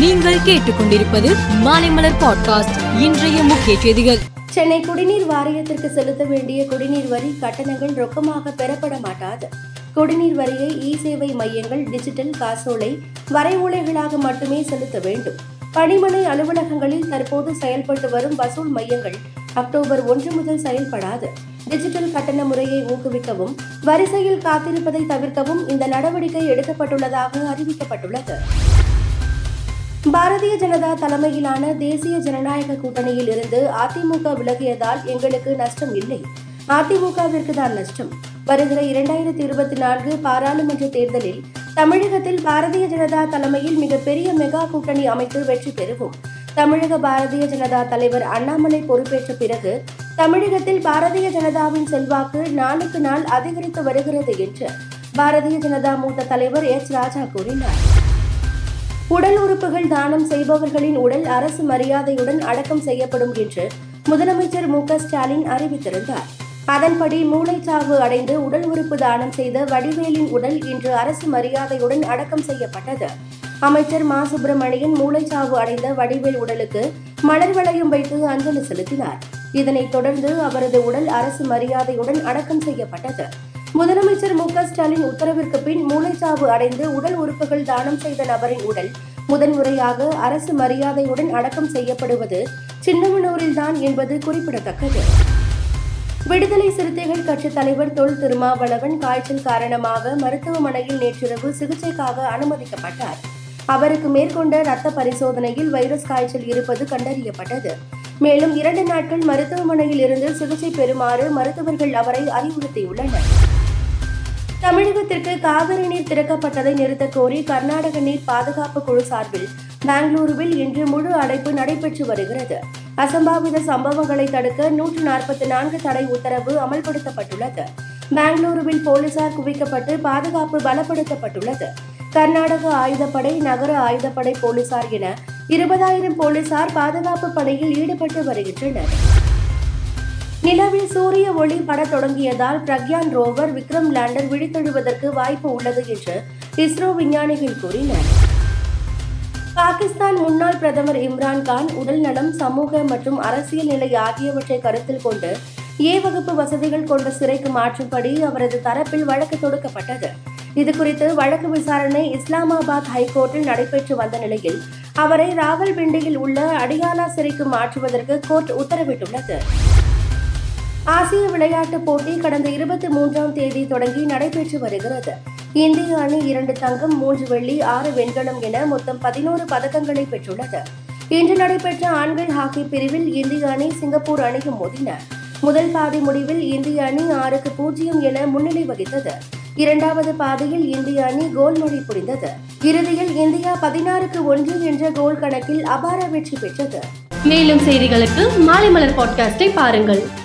நீங்கள் கேட்டுக்கொண்டிருப்பது மாலைமலர் பாட்காஸ்ட். இன்றைய முக்கிய செய்திகள். சென்னை குடிநீர் வாரியத்திற்கு செலுத்த வேண்டிய குடிநீர் வரி கட்டணங்கள் ரொக்கமாக பெறப்பட மாட்டாது. குடிநீர் வரியை இ சேவை மையங்கள் டிஜிட்டல் காசோலை வரைவோலைகளாக மட்டுமே செலுத்த வேண்டும். பணிமனை அலுவலகங்களில் தற்போது செயல்பட்டு வரும் வசூல் மையங்கள் அக்டோபர் ஒன்று முதல் செயல்படாது. டிஜிட்டல் கட்டண முறையை ஊக்குவிக்கவும் வரிசையில் காத்திருப்பதை தவிர்க்கவும் இந்த நடவடிக்கை எடுக்கப்பட்டுள்ளதாக அறிவிக்கப்பட்டுள்ளது. பாரதிய ஜனதா தலைமையிலான தேசிய ஜனநாயக கூட்டணியில் இருந்து அதிமுக விலகியதால் எங்களுக்கு நஷ்டம் இல்லை. அதிமுகவிற்கு தான் நஷ்டம். வருகிற இரண்டாயிரத்தி இருபத்தி நான்கு பாராளுமன்ற தேர்தலில் தமிழகத்தில் பாரதிய ஜனதா தலைமையில் மிகப்பெரிய மெகா கூட்டணி அமைத்து வெற்றி பெறுவோம். தமிழக பாரதிய ஜனதா தலைவர் அண்ணாமலை பொறுப்பேற்ற பிறகு தமிழகத்தில் பாரதிய ஜனதாவின் செல்வாக்கு நாளுக்கு நாள் அதிகரித்து வருகிறது என்று பாரதிய ஜனதா மூத்த தலைவர் எச். ராஜா கூறினார். உடல் உறுப்புகள் தானம் செய்பவர்களின் உடல் அரசு மரியாதையுடன் அடக்கம் செய்யப்படும் என்று முதலமைச்சர் மு ஸ்டாலின் அறிவித்திருந்தார். அதன்படி மூளைச்சாவு அடைந்து உடல் உறுப்பு தானம் செய்த வடிவேலின் உடல் இன்று அரசு மரியாதையுடன் அடக்கம் செய்யப்பட்டது. அமைச்சர் மா. சுப்பிரமணியன் மூளைச்சாவு அடைந்த வடிவேல் உடலுக்கு மலர் வளையம் வைத்து அஞ்சலி செலுத்தினார். இதனைத் தொடர்ந்து அவரது உடல் அரசு மரியாதையுடன் அடக்கம் செய்யப்பட்டது. முதலமைச்சர் மு ஸ்டாலின் உத்தரவிற்கு பின் மூளைச்சாவு அடைந்து உடல் உறுப்புகள் தானம் செய்த நபரின் உடல் முதன்முறையாக அரசு மரியாதையுடன் அடக்கம் செய்யப்படுவது சின்னமனூரில்தான் என்பது குறிப்பிடத்தக்கது. விடுதலை சிறுத்தைகள் கட்சித் தலைவர் தொல் திருமாவளவன் காய்ச்சல் காரணமாக மருத்துவமனையில் நேற்றிரவு சிகிச்சைக்காக அனுமதிக்கப்பட்டார். அவருக்கு மேற்கொண்ட ரத்த பரிசோதனையில் வைரஸ் காய்ச்சல் இருப்பது கண்டறியப்பட்டது. மேலும் இரண்டு நாட்கள் மருத்துவமனையில் இருந்து சிகிச்சை பெறுமாறு மருத்துவர்கள் அவரை அறிவுறுத்தியுள்ளனர். தமிழகத்திற்கு காவிரி நீர் திறக்கப்பட்டதை நிறுத்த கோரி கர்நாடக நீர் பாதுகாப்பு குழு சார்பில் பெங்களூருவில் இன்று முழு அடைப்பு நடைபெற்று வருகிறது. அசம்பாவித சம்பவங்களை தடுக்க நூற்று நாற்பத்தி நான்கு தடை உத்தரவு அமல்படுத்தப்பட்டுள்ளது. பெங்களூருவில் போலீசார் குவிக்கப்பட்டு பாதுகாப்பு பலப்படுத்தப்பட்டுள்ளது. கர்நாடக ஆயுதப்படை நகர ஆயுதப்படை போலீசார் என இருபதாயிரம் போலீசார் பாதுகாப்பு பணியில் ஈடுபட்டு வருகின்றனர். நிலவில் சூரிய ஒளி பட தொடங்கியதால் பிரக்யான் ரோவர் விக்ரம் லேண்டர் விழித்தெழுவதற்கு வாய்ப்பு உள்ளது என்று இஸ்ரோ விஞ்ஞானிகள் கூறினர். பாகிஸ்தான் முன்னாள் பிரதமர் இம்ரான் கான் உடல் நலம் சமூக மற்றும் அரசியல் நிலை ஆகியவற்றை கருத்தில் கொண்டு ஏ வகுப்பு வசதிகள் கொண்ட சிறைக்கு மாற்றும்படி அவரது தரப்பில் வழக்கு தொடுக்கப்பட்டது. இதுகுறித்து வழக்கு விசாரணை இஸ்லாமாபாத் ஹைகோர்ட்டில் நடைபெற்று வந்த நிலையில் அவரை ராவல்பிண்டியில் உள்ள அடியாலா சிறைக்கு மாற்றுவதற்கு கோர்ட் உத்தரவிட்டுள்ளது. ஆசிய விளையாட்டுப் போட்டி கடந்த இருபத்தி மூன்றாம் தேதி தொடங்கி நடைபெற்று வருகிறது. இந்திய அணி இரண்டு தங்கம் மூன்று வெள்ளி ஆறு வெண்கலம் என மொத்தம் பதினோரு பதக்கங்களை பெற்றுள்ளது. இன்று நடைபெற்ற ஆண்கள் ஹாக்கி பிரிவில் இந்திய அணி சிங்கப்பூர் அணியும் மோதின. முதல் பாதி முடிவில் இந்திய அணி ஆறுக்கு பூஜ்ஜியம் என முன்னிலை வகித்தது. இரண்டாவது பாதையில் இந்திய அணி கோல் மழை புரிந்தது. இறுதியில் இந்தியா பதினாறுக்கு ஒன்று என்ற கோல் கணக்கில் அபார வெற்றி பெற்றது. மேலும் செய்திகளுக்கு மாலை மலர் பாட்காஸ்டை பாருங்கள்.